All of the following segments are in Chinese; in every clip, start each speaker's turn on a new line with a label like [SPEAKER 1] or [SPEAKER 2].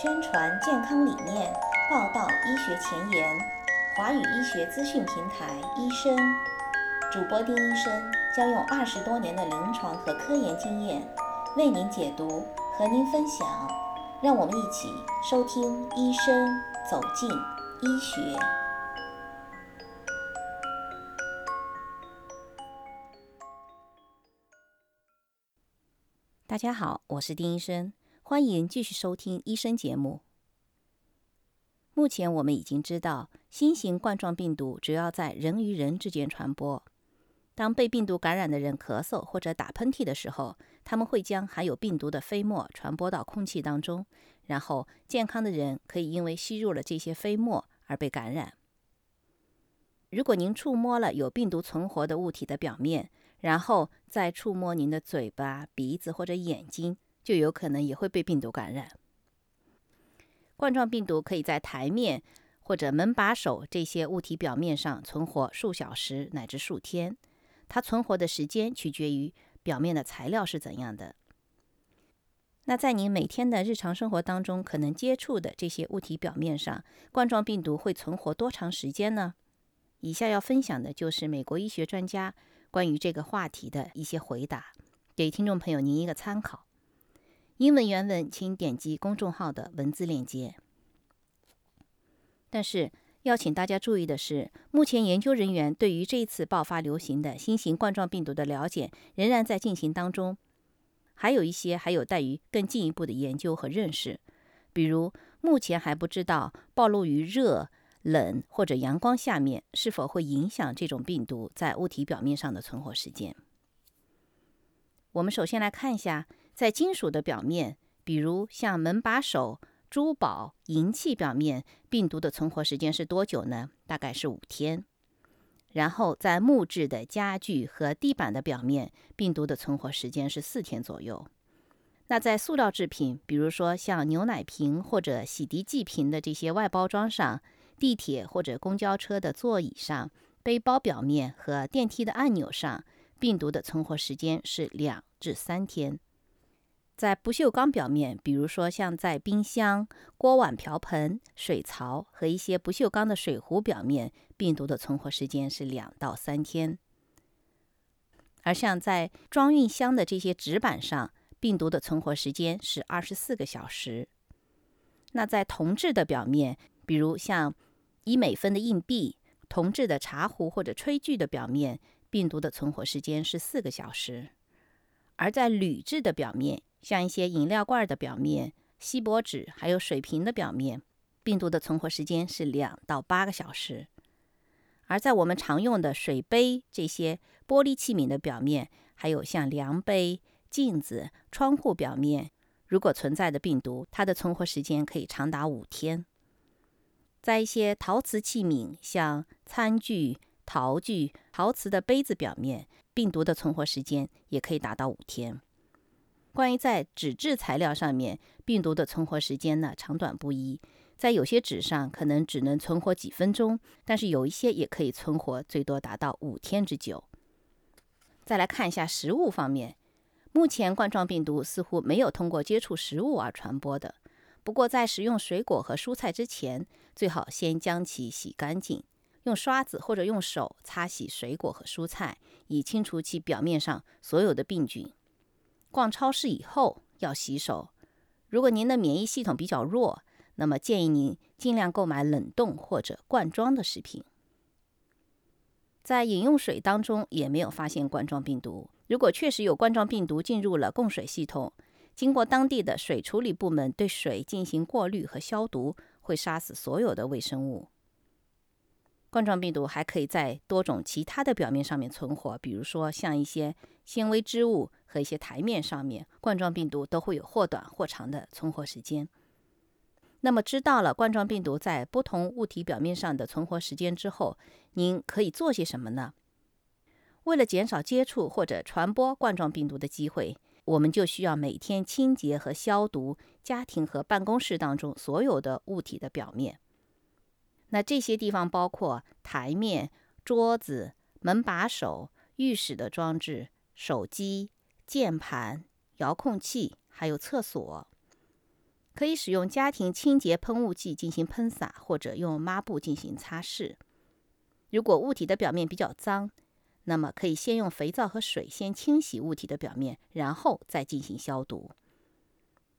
[SPEAKER 1] 宣传健康理念，报道医学前沿。华语医学资讯平台医生主播丁医生将用二十多年的临床和科研经验为您解读，和您分享。让我们一起收听医生走进医学。大家好，我是丁医生，欢迎继续收听医生节目。目前我们已经知道，新型冠状病毒主要在人与人之间传播。当被病毒感染的人咳嗽或者打喷嚏的时候，他们会将含有病毒的飞沫传播到空气当中，然后健康的人可以因为吸入了这些飞沫而被感染。如果您触摸了有病毒存活的物体的表面，然后再触摸您的嘴巴、鼻子或者眼睛，就有可能也会被病毒感染。冠状病毒可以在台面或者门把手这些物体表面上存活数小时乃至数天，它存活的时间取决于表面的材料是怎样的。那在您每天的日常生活当中可能接触的这些物体表面上，冠状病毒会存活多长时间呢？以下要分享的就是美国医学专家关于这个话题的一些回答，给听众朋友您一个参考。英文原文，请点击公众号的文字链接。但是要请大家注意的是，目前研究人员对于这一次爆发流行的新型冠状病毒的了解仍然在进行当中，还有一些还有待于更进一步的研究和认识。比如，目前还不知道暴露于热、冷或者阳光下面是否会影响这种病毒在物体表面上的存活时间。我们首先来看一下。在金属的表面，比如像门把手、珠宝、银器表面，病毒的存活时间是多久呢？大概是五天。然后在木质的家具和地板的表面，病毒的存活时间是四天左右。那在塑料制品，比如说像牛奶瓶或者洗涤剂瓶的这些外包装上，地铁或者公交车的座椅上、背包表面和电梯的按钮上，病毒的存活时间是两至三天。在不锈钢表面，比如说像在冰箱、锅碗瓢盆、水槽和一些不锈钢的水壶表面，病毒的存活时间是两到三天。而像在装运箱的这些纸板上，病毒的存活时间是二十四个小时。那在铜质的表面，比如像一美分的硬币、铜质的茶壶或者炊具的表面，病毒的存活时间是四个小时。而在铝制的表面，像一些饮料罐的表面、锡箔纸还有水瓶的表面，病毒的存活时间是两到八个小时；而在我们常用的水杯这些玻璃器皿的表面，还有像量杯、镜子、窗户表面，如果存在的病毒，它的存活时间可以长达五天。在一些陶瓷器皿，像餐具、陶具、陶瓷的杯子表面，病毒的存活时间也可以达到五天。关于在纸质材料上面，病毒的存活时间呢长短不一，在有些纸上可能只能存活几分钟，但是有一些也可以存活最多达到五天之久。再来看一下食物方面，目前冠状病毒似乎没有通过接触食物而传播的。不过在食用水果和蔬菜之前，最好先将其洗干净，用刷子或者用手擦洗水果和蔬菜，以清除其表面上所有的病菌。逛超市以后要洗手。如果您的免疫系统比较弱，那么建议您尽量购买冷冻或者罐装的食品。在饮用水当中也没有发现冠状病毒。如果确实有冠状病毒进入了供水系统，经过当地的水处理部门对水进行过滤和消毒，会杀死所有的微生物。冠状病毒还可以在多种其他的表面上面存活，比如说像一些纤维织物和一些台面上面，冠状病毒都会有或短或长的存活时间。那么，知道了冠状病毒在不同物体表面上的存活时间之后，您可以做些什么呢？为了减少接触或者传播冠状病毒的机会，我们就需要每天清洁和消毒家庭和办公室当中所有的物体的表面。那这些地方包括台面、桌子、门把手、浴室的装置、手机、键盘、遥控器，还有厕所。可以使用家庭清洁喷雾剂进行喷洒，或者用抹布进行擦拭。如果物体的表面比较脏，那么可以先用肥皂和水先清洗物体的表面，然后再进行消毒。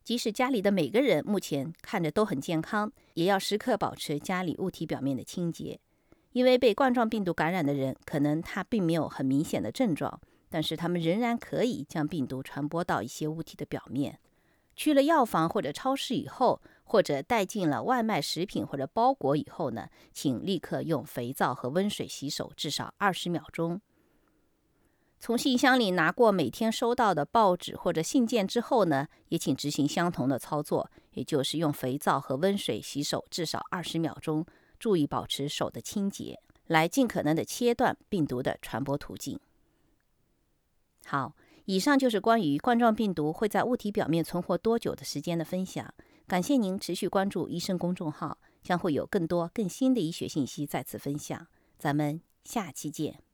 [SPEAKER 1] 即使家里的每个人目前看着都很健康，也要时刻保持家里物体表面的清洁。因为被冠状病毒感染的人，可能他并没有很明显的症状，但是他们仍然可以将病毒传播到一些物体的表面。去了药房或者超市以后，或者带进了外卖食品或者包裹以后呢，请立刻用肥皂和温水洗手，至少二十秒钟。从信箱里拿过每天收到的报纸或者信件之后呢，也请执行相同的操作，也就是用肥皂和温水洗手至少二十秒钟，注意保持手的清洁，来尽可能的切断病毒的传播途径。好。以上就是关于冠状病毒会在物体表面存活多久的时间的分享。感谢您持续关注医生公众号，将会有更多更新的医学信息再次分享。咱们下期见。